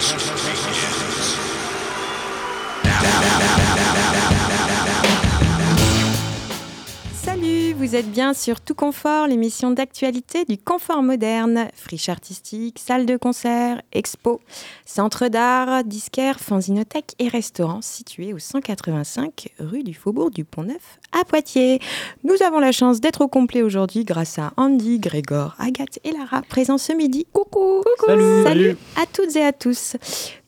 Just begins. Now, now, now, now, now, now, now. Vous êtes bien sur Tout Confort, l'émission d'actualité du confort moderne. Friche artistique, salle de concert, expo, centre d'art, disquaire, fanzinothèque et restaurant situé au 185 rue du Faubourg du Pont-Neuf à Poitiers. Nous avons la chance d'être au complet aujourd'hui grâce à Andy, Grégor, Agathe et Lara présents ce midi. Coucou, Salut. Salut à toutes et à tous.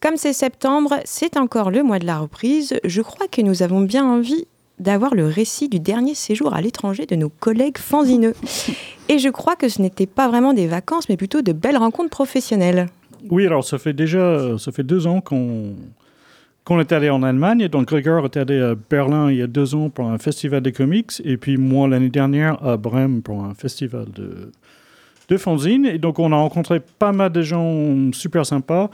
Comme c'est septembre, c'est encore le mois de la reprise. Je crois que nous avons bien envie d'avoir le récit du dernier séjour à l'étranger de nos collègues fanzineux. Et je crois que ce n'était pas vraiment des vacances, mais plutôt de belles rencontres professionnelles. Oui, alors ça fait déjà ça fait deux ans qu'on qu'on est allé en Allemagne. Donc Gregor est allé à Berlin il y a deux ans pour un festival de comics, et puis moi l'année dernière à Brême pour un festival de, de fanzine. Et donc on a rencontré pas mal de gens super sympas.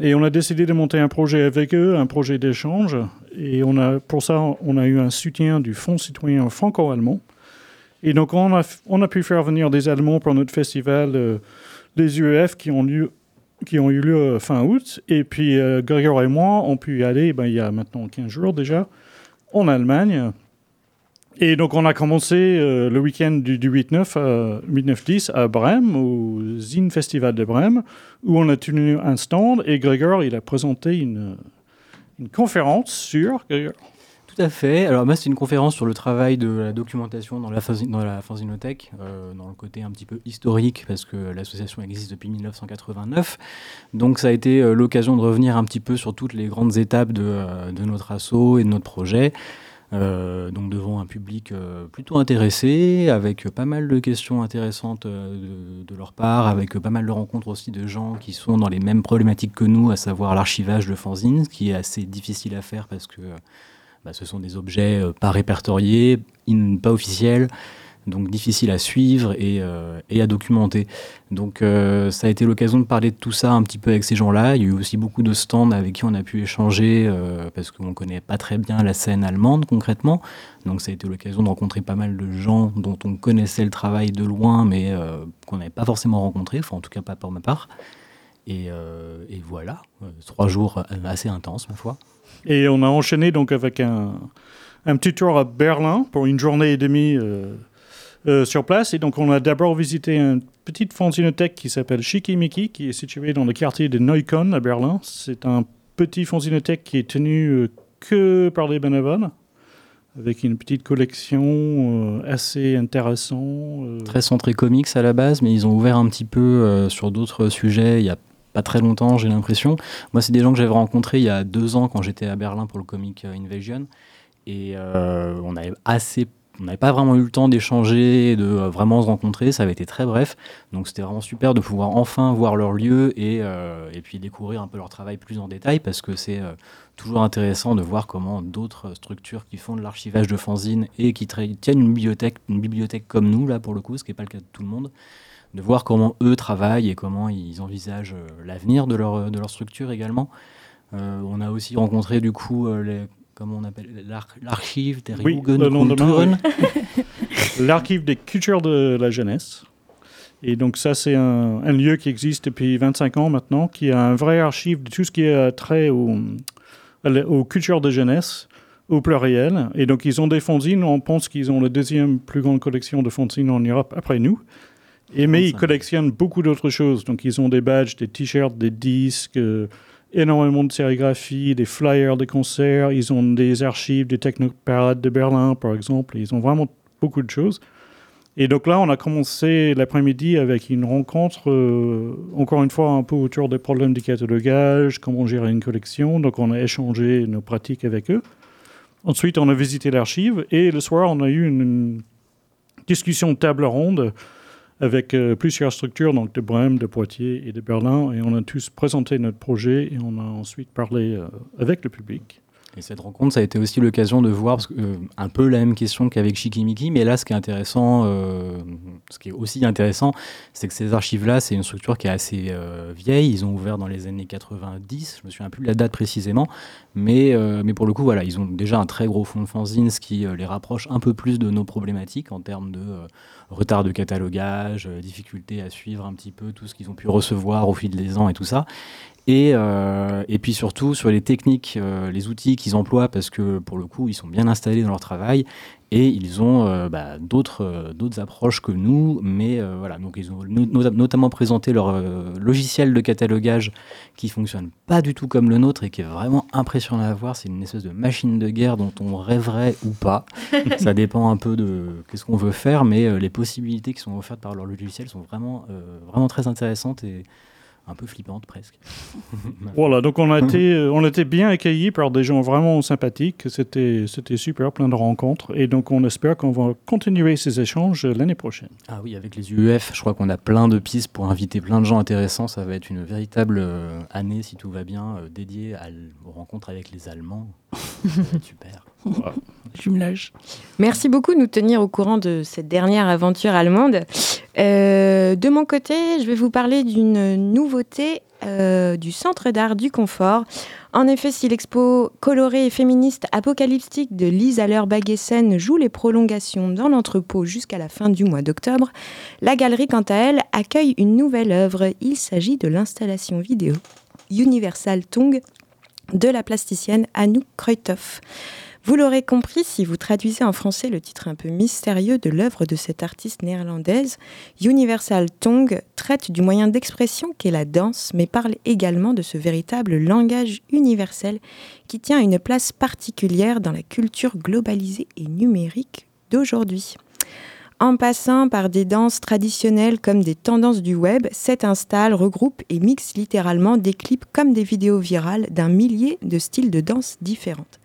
Et on a décidé de monter un projet avec eux, un projet d'échange. Et on a, pour ça, on a eu un soutien du Fonds citoyen franco-allemand. Et donc, on a, on a pu faire venir des Allemands pour notre festival, euh, les UEF qui ont, lieu, qui ont eu lieu euh, fin août. Et puis, euh, et moi, on pu y aller ben, il y a maintenant 15 jours déjà, en Allemagne. Et donc, on a commencé euh, le week-end du, du 8-9 à 8-9-10 à Brême, au Zine Festival de Brême, où on a tenu un stand et Gregor, il a présenté une, conférence sur. Gregor Tout à fait. Alors, moi, c'est une conférence sur le travail de la documentation dans la, dans la fanzinothèque, euh, dans le côté un petit peu historique, parce que l'association existe depuis 1989. Donc, ça a été euh, l'occasion de revenir un petit peu sur toutes les grandes étapes de, euh, de notre asso et de notre projet. Euh, donc devant un public euh, plutôt intéressé, avec pas mal de questions intéressantes euh, de, leur part, avec pas mal de rencontres aussi de gens qui sont dans les mêmes problématiques que nous, à savoir l'archivage de fanzines, qui est assez difficile à faire parce que bah, ce sont des objets pas répertoriés, pas officiels, donc difficiles à suivre et, euh, à documenter. Donc euh, ça a été l'occasion de parler de tout ça un petit peu avec ces gens-là. Il y a eu aussi beaucoup de stands avec qui on a pu échanger euh, parce qu'on ne connaît pas très bien la scène allemande concrètement. Donc ça a été l'occasion de rencontrer pas mal de gens dont on connaissait le travail de loin mais qu'on n'avait pas forcément rencontré, enfin en tout cas pas pour ma part. Et, voilà, trois jours assez intenses ma foi. Et on a enchaîné donc avec un, un petit tour à Berlin pour une journée et demie euh, sur place. Et donc on a d'abord visité une petite fanzinothèque qui s'appelle Schickimicki, qui est située dans le quartier de Neukölln à Berlin. C'est un petit fanzinothèque qui est tenu euh, que par les bénévoles, avec une petite collection euh, assez intéressante. très centré comics à la base, mais ils ont ouvert un petit peu sur d'autres sujets il y a pas très longtemps, j'ai l'impression. Moi, c'est des gens que j'avais rencontrés il y a deux ans quand j'étais à Berlin pour le Comic Invasion. Et on avait assez. On n'avait pas vraiment eu le temps d'échanger, de euh, vraiment se rencontrer, ça avait été très bref. Donc c'était vraiment super de pouvoir enfin voir leur lieu et, euh, et puis découvrir un peu leur travail plus en détail parce que c'est euh, toujours intéressant de voir comment d'autres structures qui font de l'archivage de fanzines et qui tiennent une bibliothèque, une bibliothèque comme nous, là pour le coup, ce qui n'est pas le cas de tout le monde, de voir comment eux travaillent et comment ils envisagent l'avenir de leur, de leur structure également. On a aussi rencontré du coup les, comment on appelle l'ar- l'archive der Oui, l'archive des cultures de la jeunesse. Et donc ça, c'est un, un lieu qui existe depuis 25 ans maintenant, qui a un vrai archive de tout ce qui est trait au, aux cultures de jeunesse, au pluriel. Et donc ils ont des fanzines, on pense qu'ils ont la deuxième plus grande collection de fanzines en Europe après nous. Et mais ils 35. collectionnent beaucoup d'autres choses. Donc ils ont des badges, des t-shirts, des disques, euh, énormément de sérigraphie, des flyers de concerts. Ils ont des archives des technoparades de Berlin, par exemple. Ils ont vraiment beaucoup de choses. Et donc là, on a commencé l'après-midi avec une rencontre, euh, encore une fois, un peu autour des problèmes du catalogage, comment gérer une collection. Donc on a échangé nos pratiques avec eux. Ensuite, on a visité l'archive et le soir, on a eu une, une discussion table ronde avec euh, plusieurs structures, donc de Brême, de Poitiers et de Berlin. Et on a tous présenté notre projet et on a ensuite parlé euh, avec le public. Et cette rencontre, ça a été aussi l'occasion de voir euh, un peu la même question qu'avec Shikimiki, mais là, ce qui est intéressant, euh, ce qui est aussi intéressant, c'est que ces archives-là, c'est une structure qui est assez euh, vieille. Ils ont ouvert dans les années 90. Je me souviens plus de la date précisément, mais mais pour le coup, voilà, ils ont déjà un très gros fonds de fanzines, ce qui les rapproche un peu plus de nos problématiques en termes de retard de catalogage, difficulté à suivre un petit peu tout ce qu'ils ont pu recevoir au fil des ans et tout ça. Et, et, puis surtout sur les techniques, les outils qu'ils emploient, parce que pour le coup, ils sont bien installés dans leur travail et ils ont euh, bah, d'autres d'autres approches que nous. Mais voilà, donc ils ont notamment présenté leur logiciel de catalogage qui fonctionne pas du tout comme le nôtre et qui est vraiment impressionnant à voir. C'est une espèce de machine de guerre dont on rêverait ou pas. Ça dépend un peu de qu'est-ce qu'on veut faire, mais les possibilités qui sont offertes par leur logiciel sont vraiment vraiment très intéressantes et un peu flippante presque. voilà, donc on a été, euh, on a été bien accueillis par des gens vraiment sympathiques. C'était, c'était super, plein de rencontres. Et donc on espère qu'on va continuer ces échanges l'année prochaine. Ah oui, avec les UEF, je crois qu'on a plein de pistes pour inviter plein de gens intéressants. Ça va être une véritable euh, année, si tout va bien, euh, dédiée aux rencontres avec les Allemands. super. Jumelage. Merci beaucoup de nous tenir au courant de cette dernière aventure allemande. Euh, de mon côté, je vais vous parler d'une nouveauté euh, du Centre d'art du confort. En effet, si l'expo colorée et féministe apocalyptique de Lise Aller-Bagessen joue les prolongations dans l'entrepôt jusqu'à la fin du mois d'octobre, la galerie, quant à elle, accueille une nouvelle œuvre. Il s'agit de l'installation vidéo Universal Tongue de la plasticienne Anouk Kreuthoff. Vous l'aurez compris si vous traduisez en français le titre un peu mystérieux de l'œuvre de cette artiste néerlandaise, Universal Tongue traite du moyen d'expression qu'est la danse, mais parle également de ce véritable langage universel qui tient une place particulière dans la culture globalisée et numérique d'aujourd'hui. En passant par des danses traditionnelles comme des tendances du web, cette installe regroupe et mixe littéralement des clips comme des vidéos virales d'un millier de styles de danse différentes.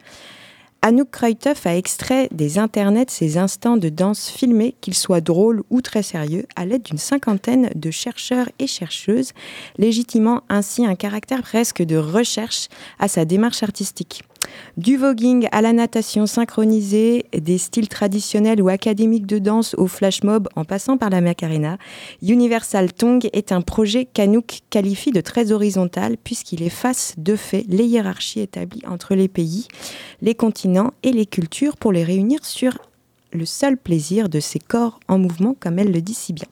Anouk Kreuthoff a extrait des internets ces instants de danse filmés, qu'ils soient drôles ou très sérieux, à l'aide d'une cinquantaine de chercheurs et chercheuses, légitimant ainsi un caractère presque de recherche à sa démarche artistique. Du voguing à la natation synchronisée, des styles traditionnels ou académiques de danse au flash mob en passant par la Macarena, Universal Tongue est un projet qu'Anouk qualifie de très horizontal puisqu'il efface de fait les hiérarchies établies entre les pays, les continents et les cultures pour les réunir sur le seul plaisir de ces corps en mouvement, comme elle le dit si bien.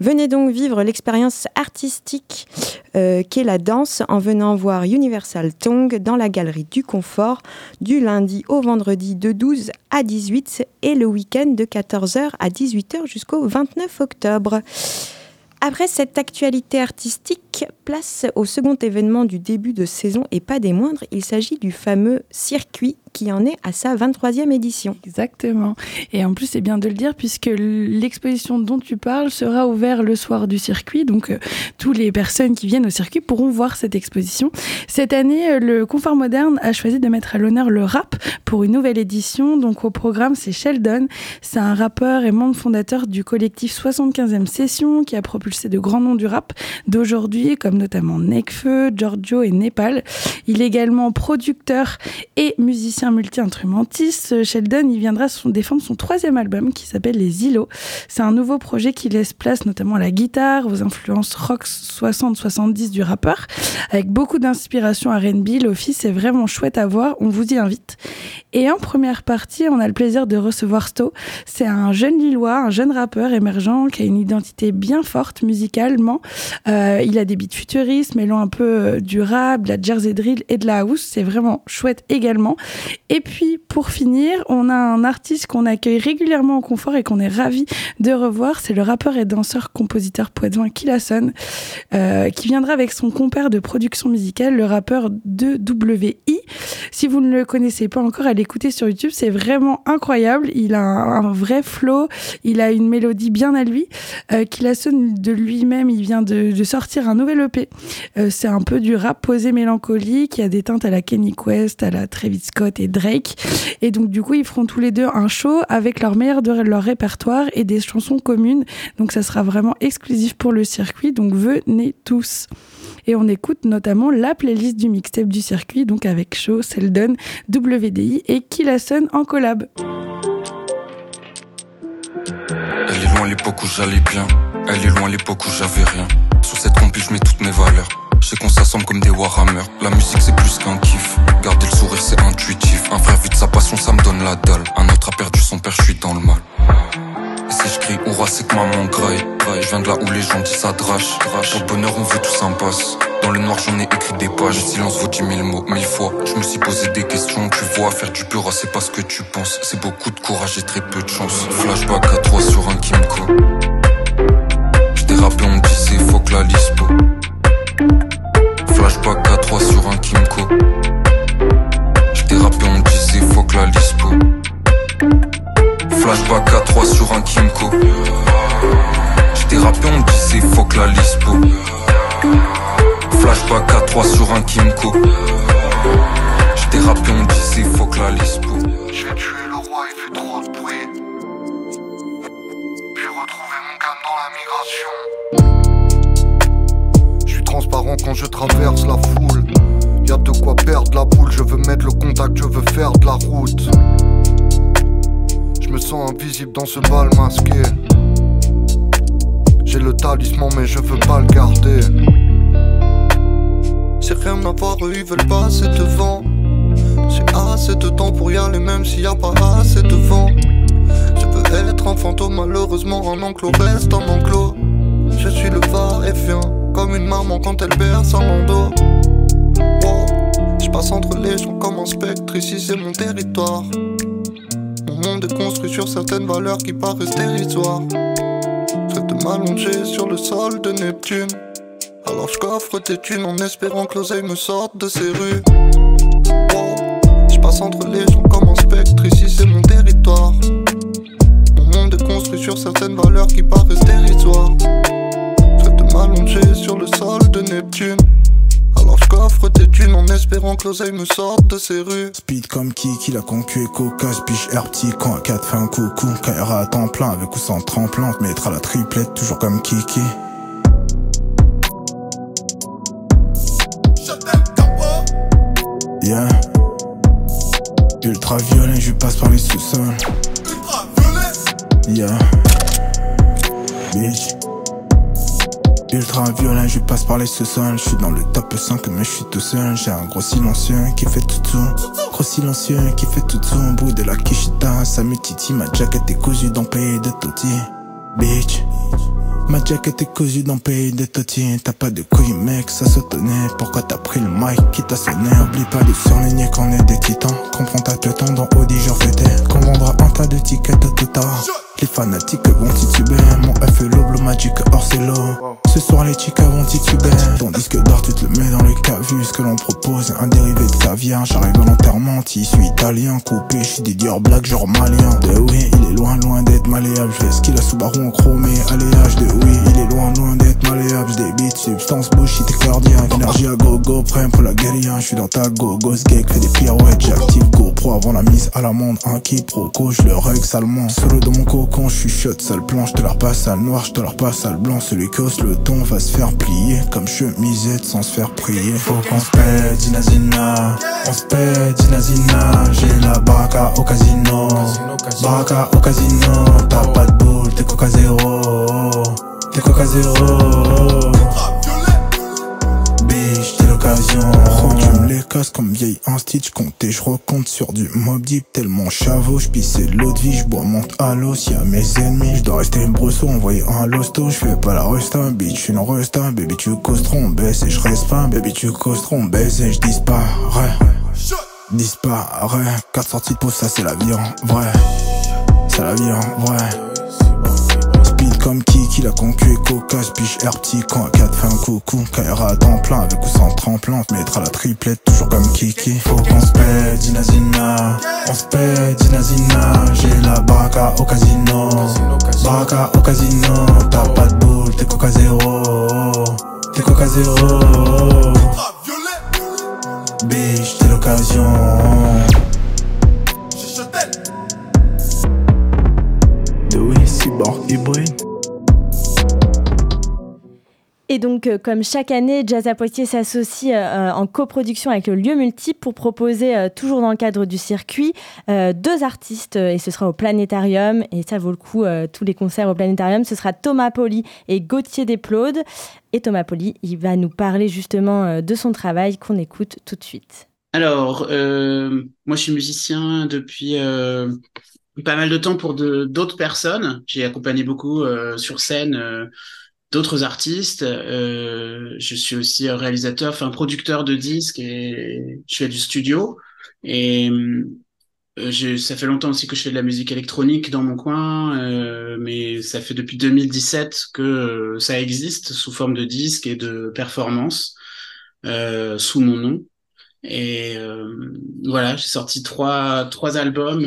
Venez donc vivre l'expérience artistique euh, qu'est la danse en venant voir Universal Tongue dans la galerie du confort du lundi au vendredi de 12 à 18 et le week-end de 14h à 18h jusqu'au 29 octobre. Après cette actualité artistique, place au second événement du début de saison et pas des moindres, il s'agit du fameux circuit qui en est à sa 23e édition. Exactement. Et en plus, c'est bien de le dire puisque l'exposition dont tu parles sera ouverte le soir du circuit. Donc, euh, toutes les personnes qui viennent au circuit pourront voir cette exposition. Cette année, euh, le Confort Moderne a choisi de mettre à l'honneur le rap pour une nouvelle édition. Donc, au programme, c'est Sheldon. C'est un rappeur et membre fondateur du collectif 75e Session qui a propulsé de grands noms du rap d'aujourd'hui, comme notamment Nekfeu, Giorgio et Népal. Il est également producteur et musicien multi-instrumentiste, Sheldon il viendra son, défendre son troisième album qui s'appelle Les Îlots. C'est un nouveau projet qui laisse place notamment à la guitare, aux influences rock 60-70 du rappeur, avec beaucoup d'inspiration R&B. L'office est vraiment chouette à voir, on vous y invite. Et en première partie, on a le plaisir de recevoir Sto. C'est un jeune Lillois, un jeune rappeur émergent qui a une identité bien forte musicalement. Euh, il a des beats futuristes, mêlant un peu euh, du rap, de la jersey drill et de la house. C'est vraiment chouette également. Et puis, pour finir, on a un artiste qu'on accueille régulièrement au confort et qu'on est ravi de revoir. C'est le rappeur et danseur, compositeur, poète-vin Killason, euh, qui viendra avec son compère de production musicale, le rappeur de WI. Si vous ne le connaissez pas encore, allez écouter sur YouTube. C'est vraiment incroyable. Il a un, vrai flow. Il a une mélodie bien à lui. Euh, Killason, de lui-même, il vient de, sortir un EP. Euh, c'est un peu du rap posé mélancolique, il y a des teintes à la Kenny Quest, à la Travis Scott et Drake. Et donc du coup, ils feront tous les deux un show avec leur meilleur de leur répertoire et des chansons communes. Donc ça sera vraiment exclusif pour le circuit, donc venez tous. Et on écoute notamment la playlist du mixtape du circuit, donc avec Show, Seldon, WDI et Killason en collab. Elle est loin l'époque où j'allais bien, elle est loin l'époque où j'avais rien. Sur cette compi, je mets toutes mes valeurs. Je sais qu'on s'assemble comme des Warhammer. La musique c'est plus qu'un kiff. Garder le sourire c'est intuitif. Un frère vide sa passion, ça me donne la dalle. Un autre a perdu son père, je suis dans le mal. Et si je crie Oura, c'est que maman graille. Je viens de là où les gens disent ça drache. Pour le bonheur, on veut tout passe Dans le noir, j'en ai écrit des pages. Le silence vaut dix mille mots, mille fois. Je me suis posé des questions. Tu vois, faire du pur, c'est pas ce que tu penses. C'est beaucoup de courage et très peu de chance. Flashback à trois sur un Kimco. Rappelé, on me disait, faut que la lispo. Flashback à 3 sur un Kimco. J't'ai rappelé, on me disait, faut que la lispo. Flashback à 3 sur un Kimco. J't'ai rappelé, on me disait, faut que la lispo. Flashback à 3 sur un Kimco. J't'ai rappelé, on me disait, faut que la lispo. Quand je traverse la foule. Y'a de quoi perdre la boule, je veux mettre le contact, je veux faire de la route. Je me sens invisible dans ce bal masqué. J'ai le talisman, mais je veux pas le garder. C'est rien à voir, eux ils veulent pas assez de vent. J'ai assez de temps pour y aller, même s'il y a pas assez de vent. Je peux être un fantôme, malheureusement, un enclos reste un enclos. Je suis le va-et-vient, comme une maman quand elle berce un landau. Wow. Je passe entre les gens comme un spectre, ici c'est mon territoire. Mon monde est construit sur certaines valeurs qui paraissent dérisoires. De m'allonger sur le sol de Neptune. Alors je coffre tes thunes en espérant que l'oseille me sorte de ces rues. Wow. Je passe entre les gens comme un spectre, ici c'est mon territoire. Mon monde est construit sur certaines valeurs qui paraissent dérisoires. M'allonger sur le sol de Neptune. Alors je coffre tes thunes en espérant que l'oseille me sorte de ces rues. Speed comme Kiki, la concu et cocasse, biche air petit, quand à 4 fait un coucou, KRA à temps plein, avec ou sans tremplin, mettra la triplette, toujours comme Kiki. Yeah. Ultra violent, je passe par les sous-sols. Yeah. Bitch. Ultra violent, je passe par les sous-sols. Je suis dans le top 5, mais je suis tout seul. J'ai un gros silencieux qui fait tout tout. Gros silencieux qui fait tout tout. Au bout de la Kishita, ça me titille. Ma jacket est cousue dans le pays de Toti. Bitch. Ma jacket est cousue dans le pays de Toti. T'as pas de couilles, mec, ça sautonnait. Pourquoi t'as pris le mic qui t'a sonné? Oublie pas de surligner qu'on est des titans. Comprends ta tête dans Audi, je fêté. Qu'on vendra un tas de tickets tout tard. Les fanatiques vont tituber. Mon F est l'oble magique hors c'est l'eau. Ce soir les chicas vont tituber. Ton disque d'or, tu te le mets dans les cavius. Ce que l'on propose, un dérivé de caviar. J'arrive volontairement, tissu italien. Coupé, je suis des Dior black, genre malien. De oui, il est loin, loin d'être malléable. Je ce qu'il a Subaru en chromé. Alléage de oui, il est loin, loin d'être malléable. Beats, substance bullshit et cardiaque. Énergie à go-go, prêt pour la guérilla. Je suis dans ta go-go, gag, fais des pirouettes. J'active GoPro avant la mise à l'amende. Un quiproquo, je le règle salement. Solo de mon cocon, je suis shot, sale planche. Je te la repasse à le noir, je te la repasse à le blanc. Celui qui le ton va se faire plier comme chemisette sans se faire prier. Faut qu'on se pète, Dinazina. On se pète, Dinazina. J'ai la baraka au casino. Baraka au casino. T'as pas de boule, t'es coca zéro. T'es coca zéro. L'occasion. Oh, tu me les casses comme vieille un stitch compté. Je recompte sur du mob deep tellement chavo. J'pissais l'eau de vie, j'bois monte à l'os. Y'a mes ennemis, j'dois rester brosso. Envoyer un losto, j'fais pas la resta. Bitch, une resta. Baby, tu causes trop, on baisse et j'reste pas. Baby, tu causes trop, on baisse et j'disparais. Disparais. Quatre sorties de pause, ça c'est la vie en vrai. C'est la vie en vrai. Comme Kiki, la concu cocasse, biche air petit, quand à 4 fait un coucou, à temps plein, avec ou sans tremplin, mettra la triplette, toujours comme Kiki. Faut qu'on se pète, Dinazina, on se Dinazina, j'ai la baraka au casino, baraka au casino, t'as pas de boule, t'es coca zéro, T'es coca zéro. Biche, t'es l'occasion. Cyborg hybride. Et donc, euh, comme chaque année, Jazz à Poitiers s'associe euh, en coproduction avec le lieu multiple pour proposer, euh, toujours dans le cadre du circuit, deux artistes. et ce sera au Planétarium. Et ça vaut le coup, tous les concerts au Planétarium. Ce sera Thomas Poli et Gauthier Desplaudes. Et Thomas Poli, il va nous parler justement de son travail qu'on écoute tout de suite. Alors, moi, je suis musicien depuis pas mal de temps pour d'autres personnes. J'ai accompagné beaucoup sur scène d'autres artistes. Euh, je suis aussi réalisateur, enfin producteur de disques et je fais du studio. Et euh, ça fait longtemps aussi que je fais de la musique électronique dans mon coin, euh, mais ça fait depuis 2017 que euh, ça existe sous forme de disques et de performances euh, sous mon nom. Et voilà, j'ai sorti trois trois albums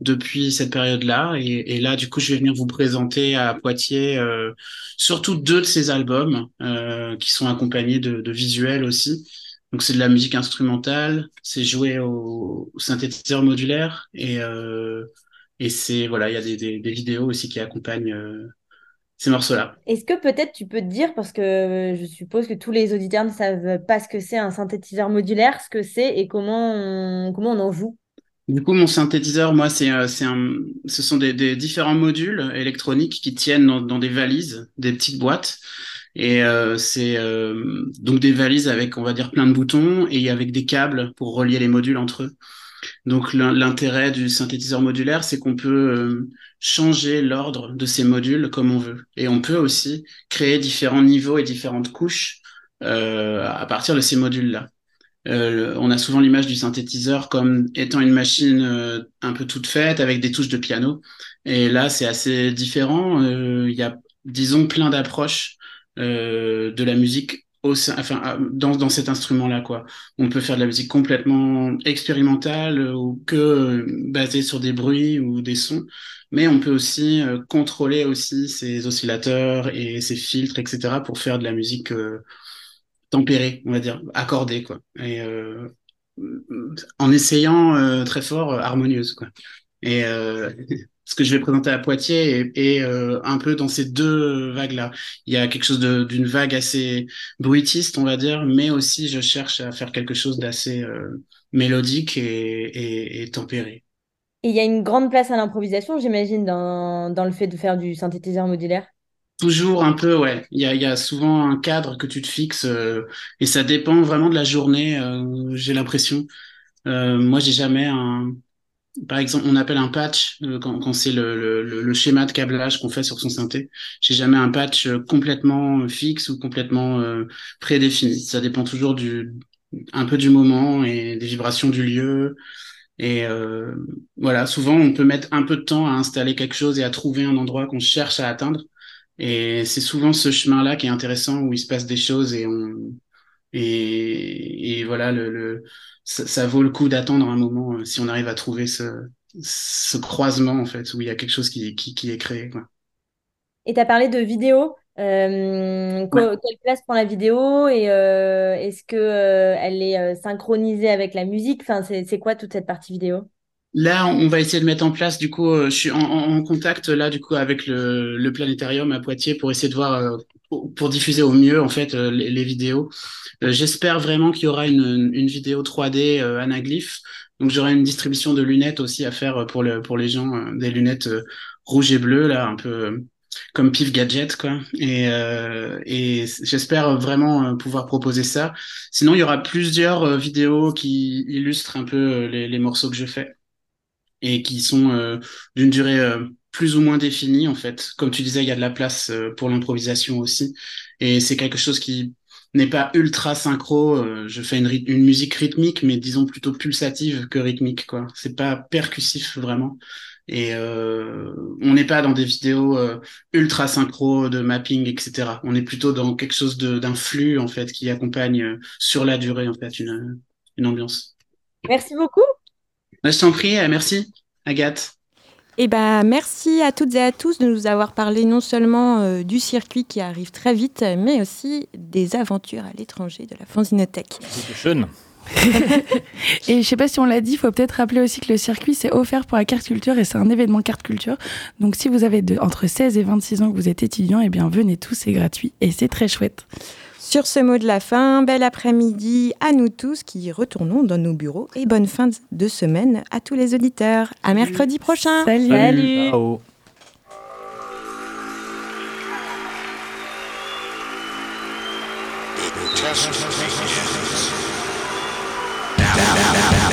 depuis cette période-là. Et, là, du coup, je vais venir vous présenter à Poitiers euh, surtout deux de ces albums euh, qui sont accompagnés de, de visuels aussi. Donc, c'est de la musique instrumentale, c'est joué au, synthétiseur modulaire et, euh, et c'est voilà, il y a des, des, vidéos aussi qui accompagnent euh, ces morceaux-là. Est-ce que peut-être tu peux te dire, parce que je suppose que tous les auditeurs ne savent pas ce que c'est un synthétiseur modulaire, ce que c'est et comment comment on en joue? Du coup, mon synthétiseur, moi, c'est, euh, un, ce sont des, différents modules électroniques qui tiennent dans, des valises, des petites boîtes. Et euh, c'est euh, donc des valises avec, on va dire, plein de boutons et avec des câbles pour relier les modules entre eux. Donc l'intérêt du synthétiseur modulaire, c'est qu'on peut changer l'ordre de ces modules comme on veut. Et on peut aussi créer différents niveaux et différentes couches à partir de ces modules-là. Euh, on a souvent l'image du synthétiseur comme étant une machine euh, un peu toute faite avec des touches de piano. Et là, c'est assez différent. Euh, il y a, disons, plein d'approches de la musique enfin, dans, dans cet instrument-là. quoi. On peut faire de la musique complètement expérimentale ou que basée sur des bruits ou des sons. Mais on peut aussi contrôler aussi ces oscillateurs et ces filtres, etc., pour faire de la musique tempérée, on va dire, accordée, quoi. Et euh, en essayant euh, très fort, euh, harmonieuse, quoi. Et ce que je vais présenter à Poitiers est, un peu dans ces deux vagues-là. Il y a quelque chose d'une vague assez bruitiste, on va dire, mais aussi je cherche à faire quelque chose d'assez mélodique et, tempéré. Et il y a une grande place à l'improvisation, j'imagine, dans le fait de faire du synthétiseur modulaire? Toujours un peu, ouais. Il y a, y a, souvent un cadre que tu te fixes euh, et ça dépend vraiment de la journée, euh, j'ai l'impression. Euh, moi, j'ai jamais un... Par exemple, on appelle un patch euh, quand, quand c'est le, le, le, schéma de câblage qu'on fait sur son synthé. J'ai jamais un patch complètement fixe ou complètement prédéfini. Ça dépend toujours du un peu du moment et des vibrations du lieu. Et voilà, souvent on peut mettre un peu de temps à installer quelque chose et à trouver un endroit qu'on cherche à atteindre. Et c'est souvent ce chemin-là qui est intéressant où il se passe des choses et on et, et voilà le, le ça, ça, vaut le coup d'attendre un moment euh, si on arrive à trouver ce, ce croisement en fait où il y a quelque chose qui, qui, qui est créé. Quoi. Et tu as parlé de vidéo. Euh, Quelle place prend la vidéo et euh, est-ce que euh, elle est synchronisée avec la musique? Enfin, c'est quoi toute cette partie vidéo? Là, on va essayer de mettre en place, du coup, euh, je suis en, contact là, du coup, avec le, planétarium à Poitiers pour essayer de voir, euh, pour, diffuser au mieux, en fait, euh, les, vidéos. J'espère vraiment qu'il y aura une, vidéo 3D anaglyphe. Donc, j'aurai une distribution de lunettes aussi à faire pour, le, pour les gens, des lunettes rouges et bleues, là, un peu comme Pif Gadget, quoi. Et, j'espère vraiment pouvoir proposer ça. Sinon, il y aura plusieurs vidéos qui illustrent un peu les morceaux que je fais et qui sont euh, d'une durée euh, plus ou moins définie en fait. Comme tu disais, il y a de la place euh, pour l'improvisation aussi, et c'est quelque chose qui n'est pas ultra synchro. je fais une, musique rythmique, mais disons plutôt pulsative que rythmique quoi. C'est pas percussif vraiment. Et on n'est pas dans des vidéos ultra synchro de mapping, etc. On est plutôt dans quelque chose d'un flux en fait qui accompagne sur la durée en fait une ambiance. Merci beaucoup. Bah, je t'en prie, euh, merci, Agathe. Eh ben, merci à toutes et à tous de nous avoir parlé non seulement euh, du circuit qui arrive très vite, mais aussi des aventures à l'étranger de la Fanzinothèque. et je ne sais pas si on l'a dit, il faut peut-être rappeler aussi que le circuit c'est offert pour la carte culture et c'est un événement carte culture. Donc si vous avez de, entre 16 et 26 ans que vous êtes étudiant, eh bien venez tous, c'est gratuit et c'est très chouette. Sur ce mot de la fin, bel après-midi à nous tous qui retournons dans nos bureaux et bonne fin de semaine à tous les auditeurs. À mercredi prochain. Salut. Salut. now. now, now.